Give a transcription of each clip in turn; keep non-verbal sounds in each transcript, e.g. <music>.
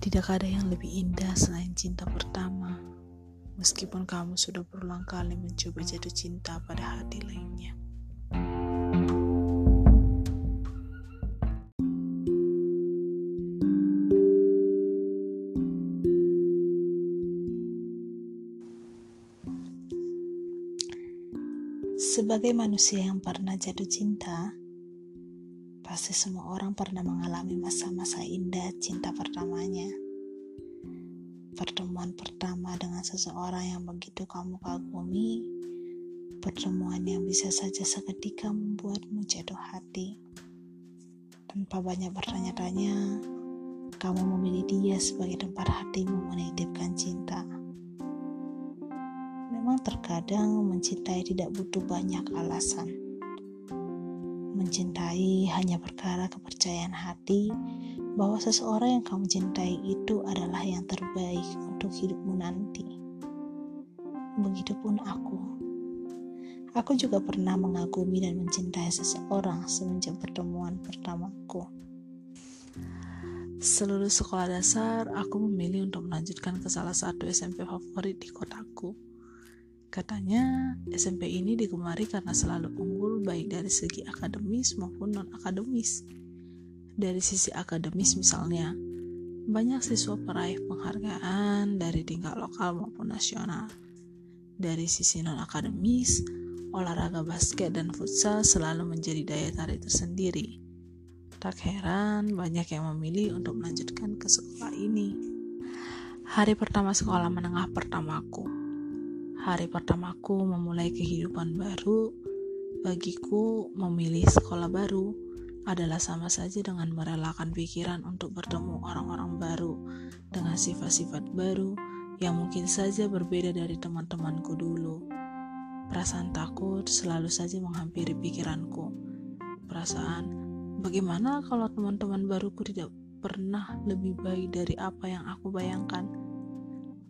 Tidak ada yang lebih indah selain cinta pertama, meskipun kamu sudah berulang kali mencoba jatuh cinta pada hati lainnya. Sebagai manusia yang pernah jatuh cinta, pasti semua orang pernah mengalami masa-masa indah cinta pertamanya. Pertemuan pertama dengan seseorang yang begitu kamu kagumi, pertemuan yang bisa saja seketika membuatmu jatuh hati. Tanpa banyak bertanya-tanya, kamu memilih dia sebagai tempat hatimu menitipkan cinta. Memang terkadang mencintai tidak butuh banyak alasan. Mencintai hanya perkara kepercayaan hati bahwa seseorang yang kamu cintai itu adalah yang terbaik untuk hidupmu nanti. Begitupun aku. Aku juga pernah mengagumi dan mencintai seseorang semenjak pertemuan pertamaku. Seluruh sekolah dasar, aku memilih untuk melanjutkan ke salah satu SMP favorit di kotaku. Katanya SMP ini digemari karena selalu unggul baik dari segi akademis maupun non-akademis. Dari sisi akademis misalnya, banyak siswa peraih penghargaan dari tingkat lokal maupun nasional. Dari sisi non-akademis, olahraga basket dan futsal selalu menjadi daya tarik tersendiri. Tak heran banyak yang memilih untuk melanjutkan ke sekolah ini. Hari pertama sekolah menengah pertamaku, Hari pertamaku memulai kehidupan baru, bagiku memilih sekolah baru adalah sama saja dengan merelakan pikiran untuk bertemu orang-orang baru dengan sifat-sifat baru yang mungkin saja berbeda dari teman-temanku dulu. Perasaan takut selalu saja menghampiri pikiranku. Perasaan, bagaimana kalau teman-teman baruku tidak pernah lebih baik dari apa yang aku bayangkan?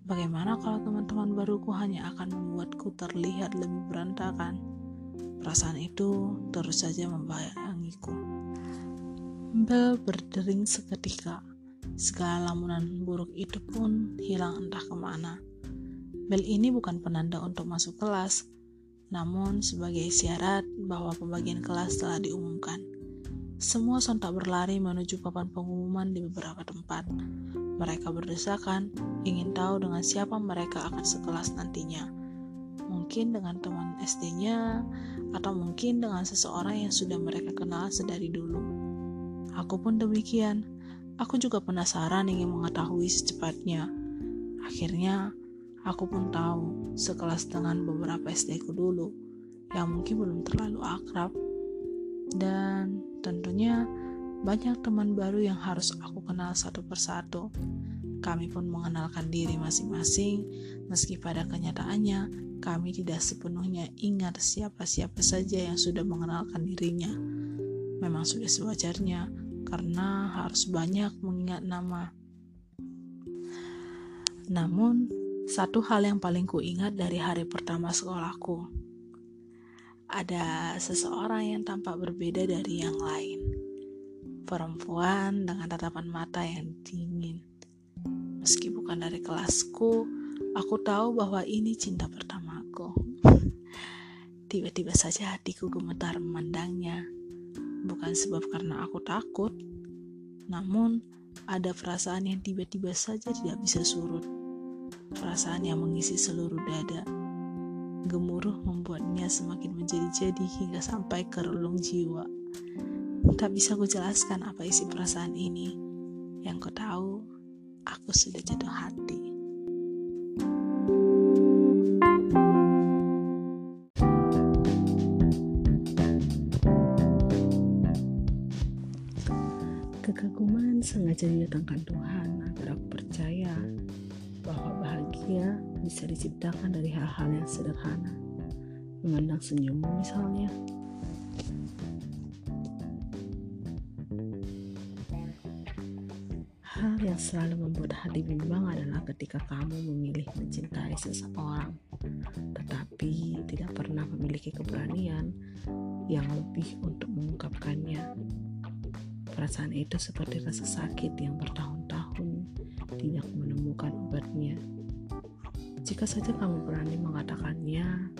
Bagaimana kalau teman-teman baruku hanya akan membuatku terlihat lebih berantakan? Perasaan itu terus saja membayangiku. Bel berdering seketika. Segala lamunan buruk itu pun hilang entah ke mana. Bel ini bukan penanda untuk masuk kelas, namun sebagai isyarat bahwa pembagian kelas telah diumumkan. Semua sontak berlari menuju papan pengumuman di beberapa tempat. Mereka berdesakan, ingin tahu dengan siapa mereka akan sekelas nantinya. Mungkin dengan teman SD-nya, atau mungkin dengan seseorang yang sudah mereka kenal sedari dulu. Aku pun demikian. Aku juga penasaran ingin mengetahui secepatnya. Akhirnya, aku pun tahu sekelas dengan beberapa SD ku dulu, yang mungkin belum terlalu akrab. Dan tentunya banyak teman baru yang harus aku kenal satu persatu. Kami pun mengenalkan diri masing-masing, meski pada kenyataannya kami tidak sepenuhnya ingat siapa-siapa saja yang sudah mengenalkan dirinya. Memang sudah sewajarnya, karena harus banyak mengingat nama. Namun, satu hal yang paling kuingat dari hari pertama sekolahku, ada seseorang yang tampak berbeda dari yang lain perempuan dengan tatapan mata yang dingin. Meski bukan dari kelasku, aku tahu bahwa ini cinta pertamaku. <laughs> Tiba-tiba saja hatiku gemetar memandangnya. Bukan sebab karena aku takut, namun ada perasaan yang tiba-tiba saja tidak bisa surut. Perasaan yang mengisi seluruh dada. Gemuruh membuatnya semakin menjadi-jadi hingga sampai ke relung jiwa. Tak bisa ku jelaskan apa isi perasaan ini. Yang ku tahu, aku sudah jatuh hati. Kekaguman sengaja didatangkan Tuhan agar aku percaya bahwa bahagia bisa diciptakan dari hal-hal yang sederhana. Memandang senyummu misalnya, Hal yang selalu membuat hati bimbang adalah ketika kamu memilih mencintai seseorang, tetapi tidak pernah memiliki keberanian yang lebih untuk mengungkapkannya. Perasaan itu seperti rasa sakit yang bertahun-tahun tidak menemukan obatnya. Jika saja kamu berani mengatakannya,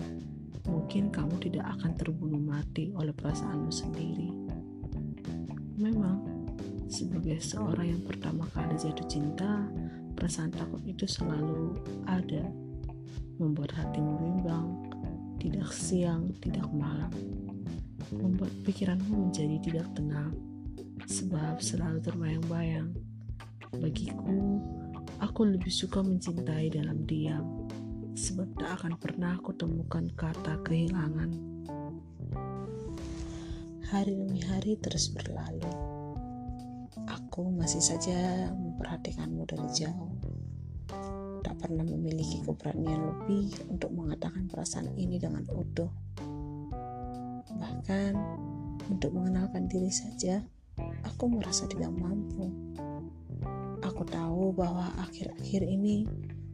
mungkin kamu tidak akan terbunuh mati oleh perasaanmu sendiri. Memang, sebagai seorang yang pertama kali jatuh cinta, perasaan takut itu selalu ada, membuat hatimu bimbang, tidak siang, tidak malam, membuat pikiranmu menjadi tidak tenang, sebab selalu terbayang-bayang. Bagiku, aku lebih suka mencintai dalam diam sebab tak akan pernah aku temukan kata kehilangan. Hari demi hari terus berlalu. Aku masih saja memperhatikanmu dari jauh. Tak pernah memiliki keberanian lebih untuk mengatakan perasaan ini dengan utuh. Bahkan untuk mengenalkan diri saja, aku merasa tidak mampu. Aku tahu bahwa akhir-akhir ini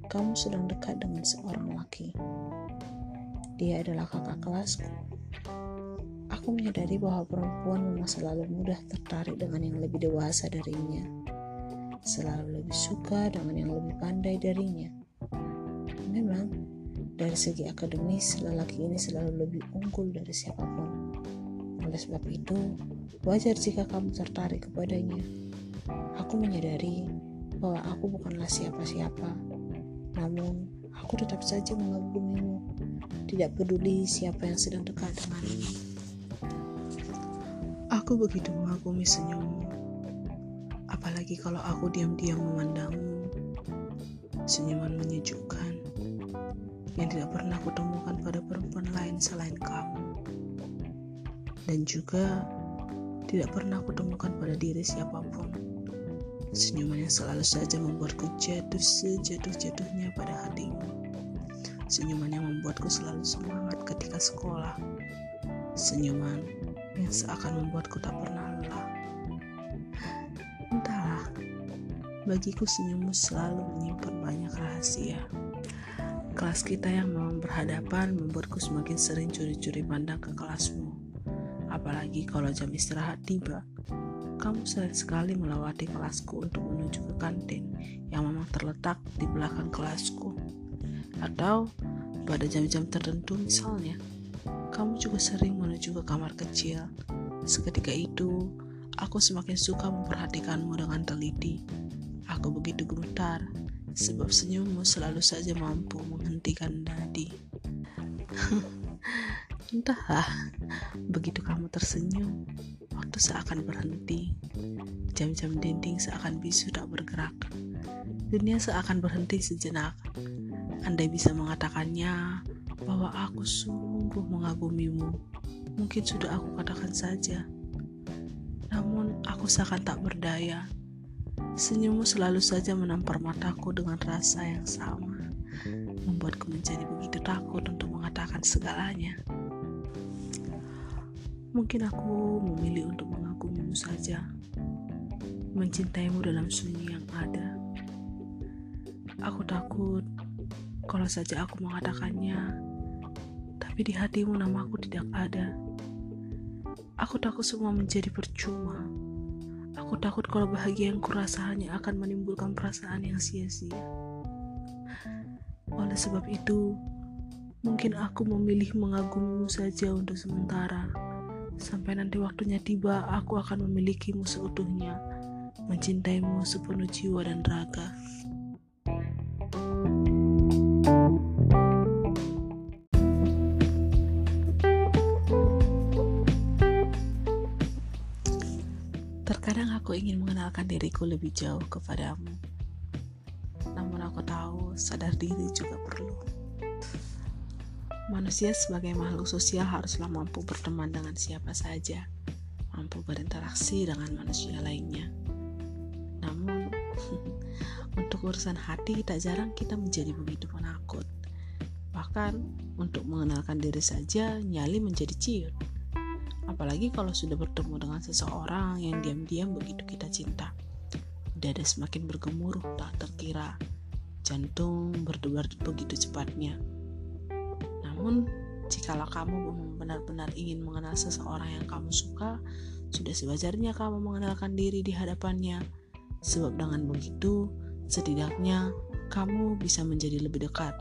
kamu sedang dekat dengan seorang laki. Dia adalah kakak kelasku. Aku menyadari bahwa perempuan memang selalu mudah tertarik dengan yang lebih dewasa darinya, selalu lebih suka dengan yang lebih pandai darinya. Memang, dari segi akademis, lelaki ini selalu lebih unggul dari siapa pun. Oleh sebab itu, wajar jika kamu tertarik kepadanya. Aku menyadari bahwa aku bukanlah siapa-siapa namun, aku tetap saja mengagumimu, tidak peduli siapa yang sedang dekat denganmu. Aku begitu mengagumi senyummu, apalagi kalau aku diam-diam memandangmu. Senyuman menyejukkan yang tidak pernah kutemukan pada perempuan lain selain kamu. Dan juga tidak pernah kutemukan pada diri siapa pun. Senyuman yang selalu saja membuatku jatuh sejatuh-jatuhnya pada hatimu. Senyuman yang membuatku selalu semangat ketika sekolah. Senyuman yang seakan membuatku tak pernah lelah. Entahlah, bagiku senyummu selalu menyimpan banyak rahasia. Kelas kita yang memang berhadapan membuatku semakin sering curi-curi pandang ke kelasmu. Apalagi kalau jam istirahat tiba, kamu sering sekali melewati kelasku untuk menuju ke kantin yang memang terletak di belakang kelasku. Atau pada jam-jam tertentu misalnya, kamu juga sering menuju ke kamar kecil. Seketika itu, aku semakin suka memperhatikanmu dengan teliti. Aku begitu gemetar, sebab senyummu selalu saja mampu menghentikan nadi. <laughs> Entahlah, begitu kamu tersenyum, Waktu seakan berhenti. Jam-jam dinding seakan bisu tak bergerak. Dunia seakan berhenti sejenak. Andai bisa mengatakannya bahwa aku sungguh mengagumimu, mungkin sudah aku katakan saja. Namun aku seakan tak berdaya. Senyummu selalu saja menampar mataku dengan rasa yang sama, membuatku menjadi begitu takut untuk mengatakan segalanya. Mungkin aku memilih untuk mengagumimu saja, mencintaimu dalam sunyi yang ada. Aku takut kalau saja aku mengatakannya, tapi di hatimu namaku tidak ada. Aku takut semua menjadi percuma. Aku takut kalau bahagia yang kurasa hanya akan menimbulkan perasaan yang sia-sia. Oleh sebab itu, mungkin aku memilih mengagumimu saja untuk sementara. Sampai nanti waktunya tiba, aku akan memilikimu seutuhnya, mencintaimu sepenuh jiwa dan raga. Terkadang aku ingin mengenalkan diriku lebih jauh kepadamu. Namun aku tahu sadar diri juga perlu. Manusia sebagai makhluk sosial haruslah mampu berteman dengan siapa saja, mampu berinteraksi dengan manusia lainnya. Namun, <laughs> untuk urusan hati tak jarang kita menjadi begitu penakut. Bahkan, untuk mengenalkan diri saja nyali menjadi ciut. Apalagi kalau sudah bertemu dengan seseorang yang diam-diam begitu kita cinta. Dada semakin bergemuruh tak terkira. Jantung berdebar begitu cepatnya namun, jikalau kamu benar-benar ingin mengenal seseorang yang kamu suka, sudah sewajarnya kamu mengenalkan diri di hadapannya. Sebab dengan begitu, Setidaknya, kamu bisa menjadi lebih dekat.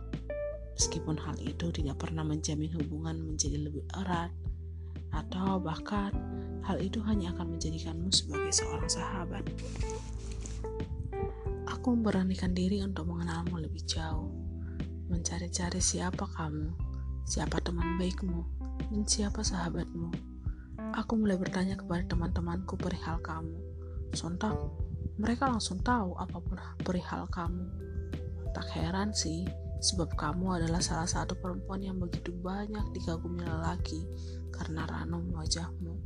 Meskipun hal itu tidak pernah menjamin hubungan menjadi lebih erat, atau bahkan hal itu hanya akan menjadikanmu sebagai seorang sahabat. Aku memberanikan diri untuk mengenalmu lebih jauh, mencari-cari siapa kamu, siapa teman baikmu, dan siapa sahabatmu. Aku mulai bertanya kepada teman-temanku perihal kamu. Sontak, mereka langsung tahu apa pun perihal kamu. Tak heran sih, sebab kamu adalah salah satu perempuan yang begitu banyak dikagumi lelaki karena ranum wajahmu.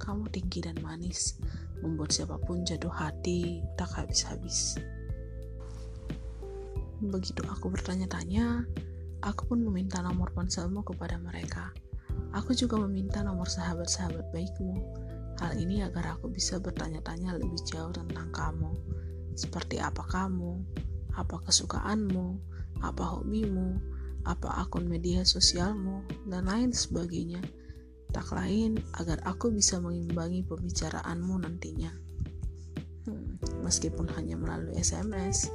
Kamu tinggi dan manis, membuat siapa pun jatuh hati tak habis-habis. Begitu aku bertanya-tanya, aku pun meminta nomor ponselmu kepada mereka. Aku juga meminta nomor sahabat-sahabat baikmu. Hal ini agar aku bisa bertanya-tanya lebih jauh tentang kamu. Seperti apa kamu, apa kesukaanmu, apa hobimu, apa akun media sosialmu, dan lain sebagainya. Tak lain agar aku bisa mengimbangi pembicaraanmu nantinya. Hmm, meskipun hanya melalui SMS,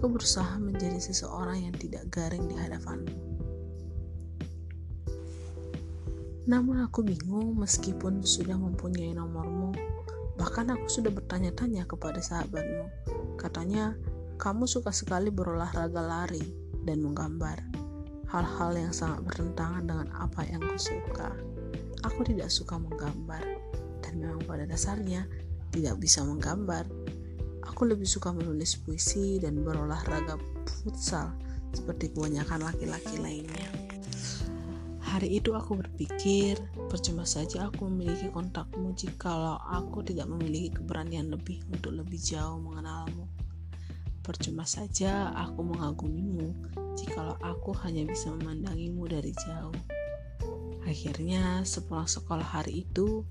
Aku berusaha menjadi seseorang yang tidak garing di hadapanmu. Namun aku bingung meskipun sudah mempunyai nomormu. Bahkan aku sudah bertanya-tanya kepada sahabatmu. Katanya, kamu suka sekali berolahraga lari dan menggambar. Hal-hal yang sangat bertentangan dengan apa yang aku suka. Aku tidak suka menggambar dan memang pada dasarnya tidak bisa menggambar Aku lebih suka menulis puisi dan berolahraga futsal seperti kebanyakan laki-laki lainnya. Hari itu aku berpikir, percuma saja aku memiliki kontakmu jikalau aku tidak memiliki keberanian lebih untuk lebih jauh mengenalmu. Percuma saja aku mengagumimu jikalau aku hanya bisa memandangimu dari jauh. Akhirnya, sepulang sekolah hari itu,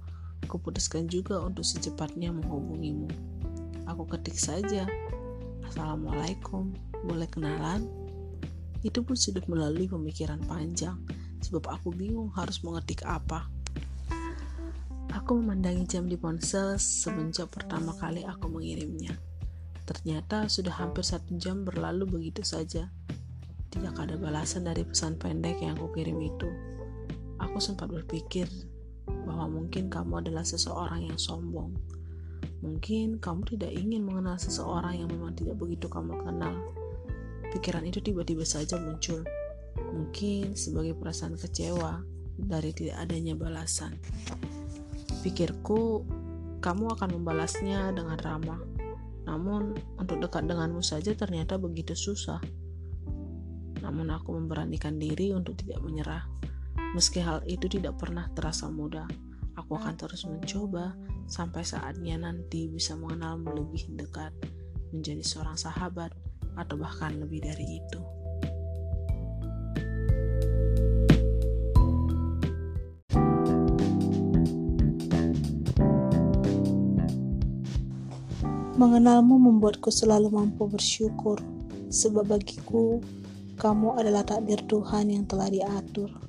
kuputuskan juga untuk secepatnya menghubungimu. Aku ketik saja, Assalamualaikum, boleh kenalan? Itu pun sudah melalui pemikiran panjang, sebab aku bingung harus mengetik apa. Aku memandangi jam di ponsel semenjak pertama kali aku mengirimnya. Ternyata sudah hampir satu jam berlalu begitu saja. Tidak ada balasan dari pesan pendek yang aku kirim itu. Aku sempat berpikir bahwa mungkin kamu adalah seseorang yang sombong Mungkin kamu tidak ingin mengenal seseorang yang memang tidak begitu kamu kenal. Pikiran itu tiba-tiba saja muncul. Mungkin sebagai perasaan kecewa dari tidak adanya balasan. Pikirku, kamu akan membalasnya dengan ramah. Namun, untuk dekat denganmu saja ternyata begitu susah. Namun aku memberanikan diri untuk tidak menyerah. Meski hal itu tidak pernah terasa mudah, aku akan terus mencoba sampai saatnya nanti bisa mengenalmu lebih dekat, menjadi seorang sahabat, atau bahkan lebih dari itu. Mengenalmu membuatku selalu mampu bersyukur, sebab bagiku kamu adalah takdir Tuhan yang telah diatur.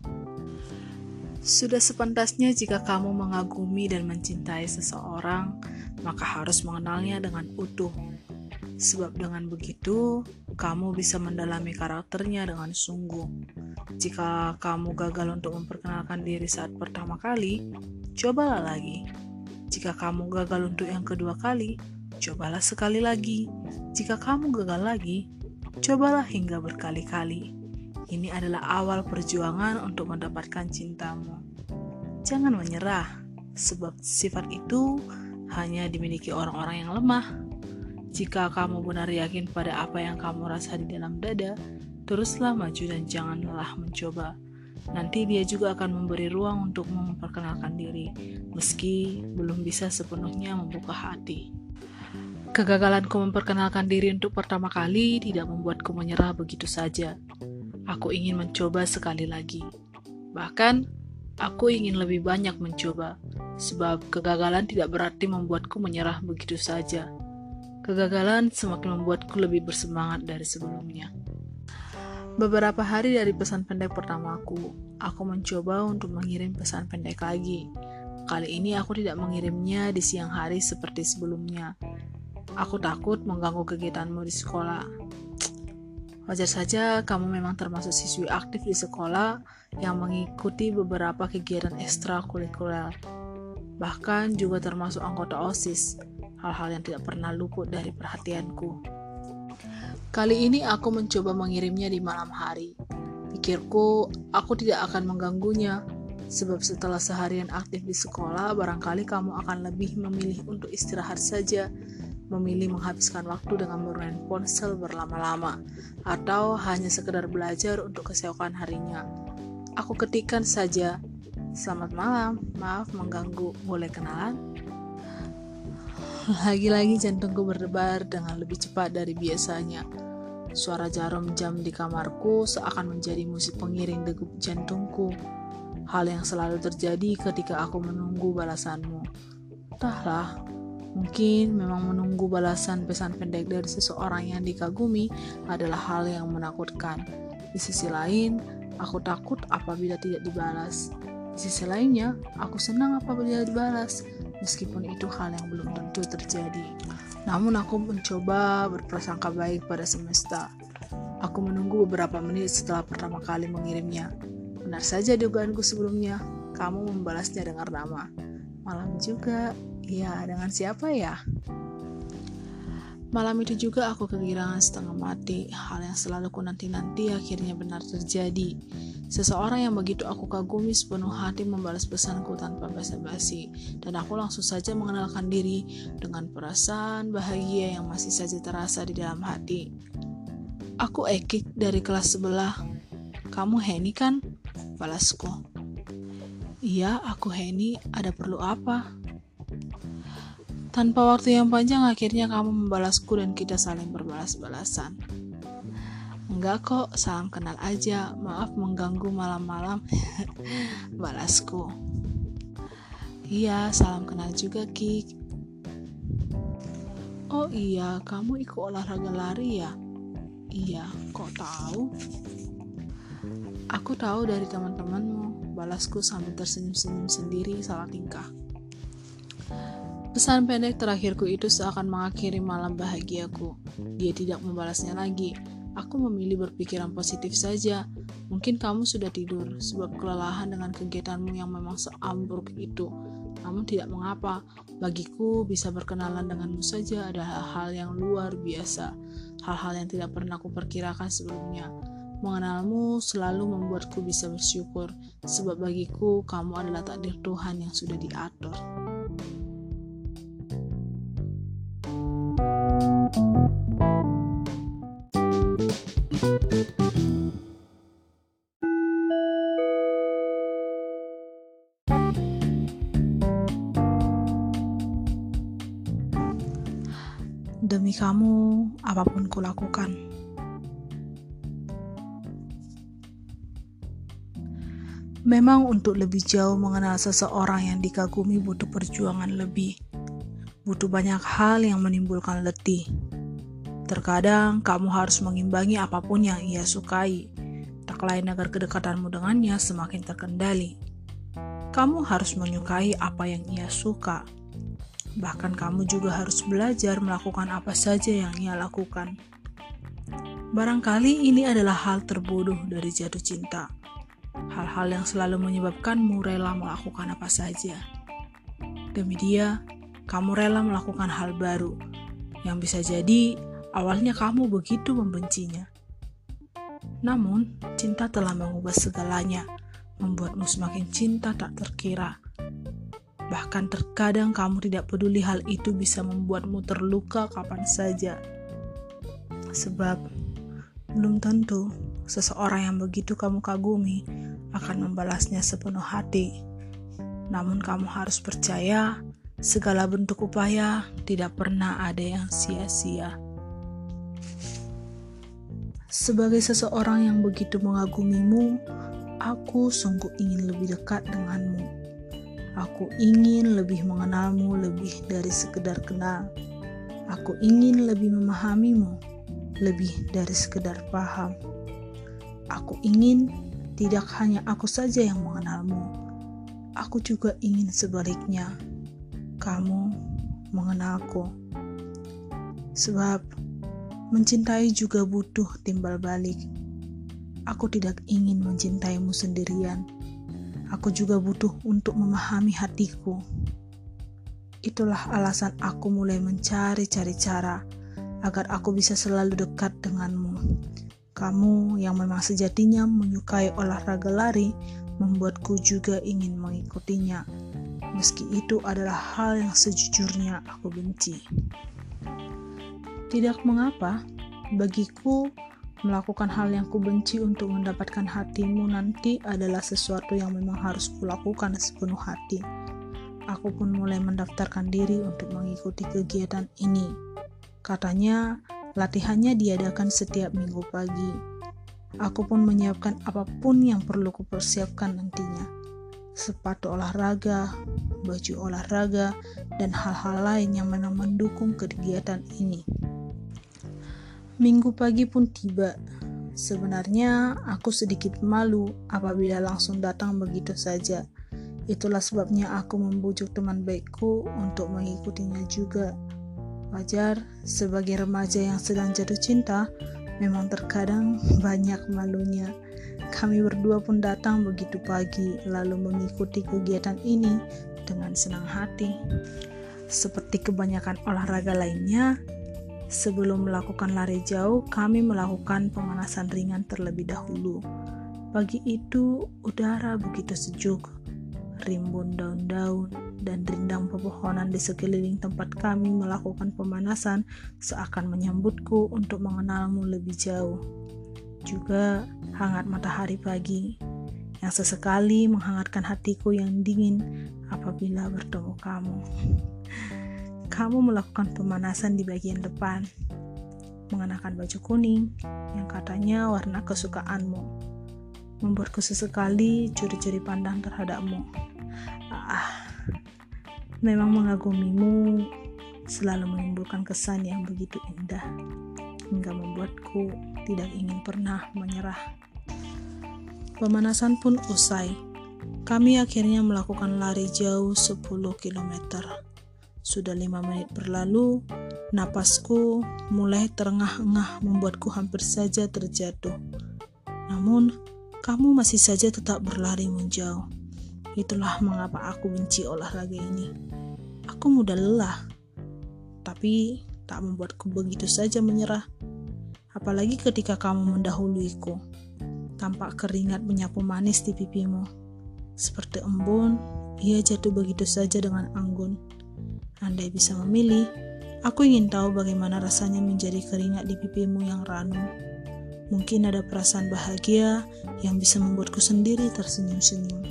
Sudah sepantasnya jika kamu mengagumi dan mencintai seseorang, maka harus mengenalnya dengan utuh. Sebab dengan begitu, kamu bisa mendalami karakternya dengan sungguh. Jika kamu gagal untuk memperkenalkan diri saat pertama kali, cobalah lagi. Jika kamu gagal untuk yang kedua kali, cobalah sekali lagi. Jika kamu gagal lagi, cobalah hingga berkali-kali. Ini adalah awal perjuangan untuk mendapatkan cintamu. Jangan menyerah, sebab sifat itu hanya dimiliki orang-orang yang lemah. Jika kamu benar yakin pada apa yang kamu rasa di dalam dada, teruslah maju dan jangan lelah mencoba. Nanti dia juga akan memberi ruang untuk memperkenalkan diri, meski belum bisa sepenuhnya membuka hati. Kegagalanku memperkenalkan diri untuk pertama kali tidak membuatku menyerah begitu saja. Aku ingin mencoba sekali lagi. Bahkan, aku ingin lebih banyak mencoba, sebab kegagalan tidak berarti membuatku menyerah begitu saja. Kegagalan semakin membuatku lebih bersemangat dari sebelumnya. Beberapa hari dari pesan pendek pertamaku, aku mencoba untuk mengirim pesan pendek lagi. Kali ini aku tidak mengirimnya di siang hari seperti sebelumnya, Aku takut mengganggu kegiatanmu di sekolah. Wajar saja kamu memang termasuk siswi aktif di sekolah yang mengikuti beberapa kegiatan ekstrakurikuler. Bahkan juga termasuk anggota OSIS, hal-hal yang tidak pernah luput dari perhatianku. Kali ini aku mencoba mengirimnya di malam hari. Pikirku, aku tidak akan mengganggunya, sebab setelah seharian aktif di sekolah, barangkali kamu akan lebih memilih untuk istirahat saja memilih menghabiskan waktu dengan bermain ponsel berlama-lama atau hanya sekedar belajar untuk keseokan harinya. Aku ketikkan saja, selamat malam, maaf mengganggu, boleh kenalan? Lagi-lagi jantungku berdebar dengan lebih cepat dari biasanya. Suara jarum jam di kamarku seakan menjadi musik pengiring degup jantungku. Hal yang selalu terjadi ketika aku menunggu balasanmu. Entahlah, Mungkin memang menunggu balasan pesan pendek dari seseorang yang dikagumi adalah hal yang menakutkan. Di sisi lain, aku takut apabila tidak dibalas. Di sisi lainnya, aku senang apabila dibalas, meskipun itu hal yang belum tentu terjadi. Namun aku mencoba berprasangka baik pada semesta. Aku menunggu beberapa menit setelah pertama kali mengirimnya. Benar saja dugaanku sebelumnya, kamu membalasnya dengan nama. Malam juga, Ya, dengan siapa ya? Malam itu juga aku kegirangan setengah mati. Hal yang selalu ku nanti-nanti akhirnya benar terjadi. Seseorang yang begitu aku kagumi sepenuh hati membalas pesanku tanpa basa-basi. Dan aku langsung saja mengenalkan diri dengan perasaan bahagia yang masih saja terasa di dalam hati. Aku Ekik dari kelas sebelah. Kamu Heni kan? Balasku. Iya, aku Heni. Ada perlu apa? Tanpa waktu yang panjang akhirnya kamu membalasku dan kita saling berbalas-balasan. Enggak kok, salam kenal aja. Maaf mengganggu malam-malam. <laughs> Balasku. Iya, salam kenal juga, Kik. Oh iya, kamu ikut olahraga lari ya? Iya, kok tahu? Aku tahu dari teman-temanmu. Balasku sambil tersenyum-senyum sendiri salah tingkah. Pesan pendek terakhirku itu seakan mengakhiri malam bahagiaku. Dia tidak membalasnya lagi. Aku memilih berpikiran positif saja. Mungkin kamu sudah tidur sebab kelelahan dengan kegiatanmu yang memang seambruk itu. Namun tidak mengapa, bagiku bisa berkenalan denganmu saja adalah hal yang luar biasa. Hal-hal yang tidak pernah aku perkirakan sebelumnya. Mengenalmu selalu membuatku bisa bersyukur, sebab bagiku kamu adalah takdir Tuhan yang sudah diatur. Demi kamu, apa pun kulakukan. Memang untuk lebih jauh mengenal seseorang yang dikagumi butuh perjuangan lebih. Butuh banyak hal yang menimbulkan letih. Terkadang kamu harus mengimbangi apa pun yang ia sukai, tak lain agar kedekatanmu dengannya semakin terkendali. Kamu harus menyukai apa yang ia suka Bahkan kamu juga harus belajar melakukan apa saja yang ia lakukan. Barangkali ini adalah hal terbodoh dari jatuh cinta. Hal-hal yang selalu menyebabkanmu rela melakukan apa saja. Demi dia, kamu rela melakukan hal baru yang bisa jadi awalnya kamu begitu membencinya. Namun, cinta telah mengubah segalanya, membuatmu semakin cinta tak terkira Bahkan terkadang kamu tidak peduli hal itu bisa membuatmu terluka kapan saja. Sebab belum tentu seseorang yang begitu kamu kagumi akan membalasnya sepenuh hati. Namun kamu harus percaya segala bentuk upaya tidak pernah ada yang sia-sia. Sebagai seseorang yang begitu mengagumimu, aku sungguh ingin lebih dekat denganmu Aku ingin lebih mengenalmu lebih dari sekedar kenal. Aku ingin lebih memahamimu lebih dari sekedar paham. Aku ingin tidak hanya aku saja yang mengenalmu. Aku juga ingin sebaliknya. Kamu mengenalku. Sebab mencintai juga butuh timbal balik. Aku tidak ingin mencintaimu sendirian. Aku juga butuh untuk memahami hatiku. Itulah alasan aku mulai mencari-cari cara agar aku bisa selalu dekat denganmu. Kamu yang memang sejatinya menyukai olahraga lari membuatku juga ingin mengikutinya. Meski itu adalah hal yang sejujurnya aku benci. Tidak mengapa, bagiku melakukan hal yang kubenci untuk mendapatkan hatimu nanti adalah sesuatu yang memang harus kulakukan sepenuh hati. Aku pun mulai mendaftarkan diri untuk mengikuti kegiatan ini. Katanya, latihannya diadakan setiap minggu pagi. Aku pun menyiapkan apa pun yang perlu kupersiapkan nantinya. Sepatu olahraga, baju olahraga, dan hal-hal lain yang mendukung kegiatan ini. Minggu pagi pun tiba. Sebenarnya aku sedikit malu apabila langsung datang begitu saja. Itulah sebabnya aku membujuk teman baikku untuk mengikutinya juga. Wajar, sebagai remaja yang sedang jatuh cinta, memang terkadang <laughs> banyak malunya. Kami berdua pun datang begitu pagi, lalu mengikuti kegiatan ini dengan senang hati. Seperti kebanyakan olahraga lainnya, Sebelum melakukan lari jauh, kami melakukan pemanasan ringan terlebih dahulu. Pagi itu, udara begitu sejuk. Rimbun daun-daun dan rindang pepohonan di sekeliling tempat kami melakukan pemanasan seakan menyambutku untuk mengenalmu lebih jauh. Juga hangat matahari pagi yang sesekali menghangatkan hatiku yang dingin apabila bertemu kamu kamu melakukan pemanasan di bagian depan, mengenakan baju kuning yang katanya warna kesukaanmu, membuatku sesekali curi-curi pandang terhadapmu. Ah, memang mengagumimu selalu menimbulkan kesan yang begitu indah, hingga membuatku tidak ingin pernah menyerah. Pemanasan pun usai. Kami akhirnya melakukan lari jauh 10 kilometer sudah lima menit berlalu, napasku mulai terengah-engah membuatku hampir saja terjatuh. Namun, kamu masih saja tetap berlari menjauh. Itulah mengapa aku benci olahraga ini. Aku mudah lelah, tapi tak membuatku begitu saja menyerah. Apalagi ketika kamu mendahuluiku, tampak keringat menyapu manis di pipimu. Seperti embun, ia jatuh begitu saja dengan anggun. Andai bisa memilih, aku ingin tahu bagaimana rasanya menjadi keringat di pipimu yang ranum. Mungkin ada perasaan bahagia yang bisa membuatku sendiri tersenyum-senyum.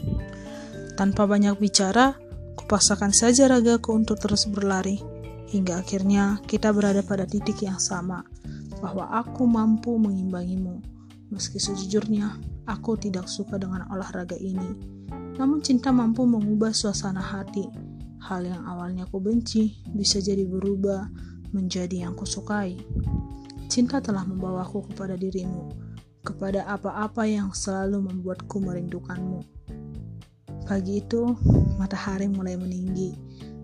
Tanpa banyak bicara, kupaksakan saja ragaku untuk terus berlari, hingga akhirnya kita berada pada titik yang sama, bahwa aku mampu mengimbangimu. Meski sejujurnya, aku tidak suka dengan olahraga ini. Namun cinta mampu mengubah suasana hati, Hal yang awalnya aku benci bisa jadi berubah menjadi yang kusukai. Cinta telah membawaku kepada dirimu, kepada apa-apa yang selalu membuatku merindukanmu. Pagi itu, matahari mulai meninggi.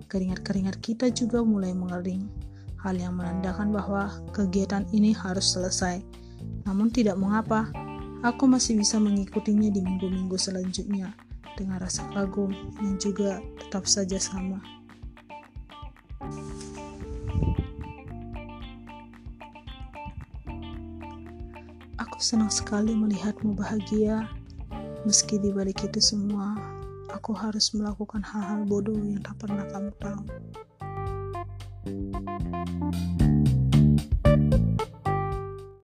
Keringat-keringat kita juga mulai mengering. Hal yang menandakan bahwa kegiatan ini harus selesai. Namun tidak mengapa, aku masih bisa mengikutinya di minggu-minggu selanjutnya dengan rasa kagum yang juga tetap saja sama. Aku senang sekali melihatmu bahagia, meski di balik itu semua, aku harus melakukan hal-hal bodoh yang tak pernah kamu tahu.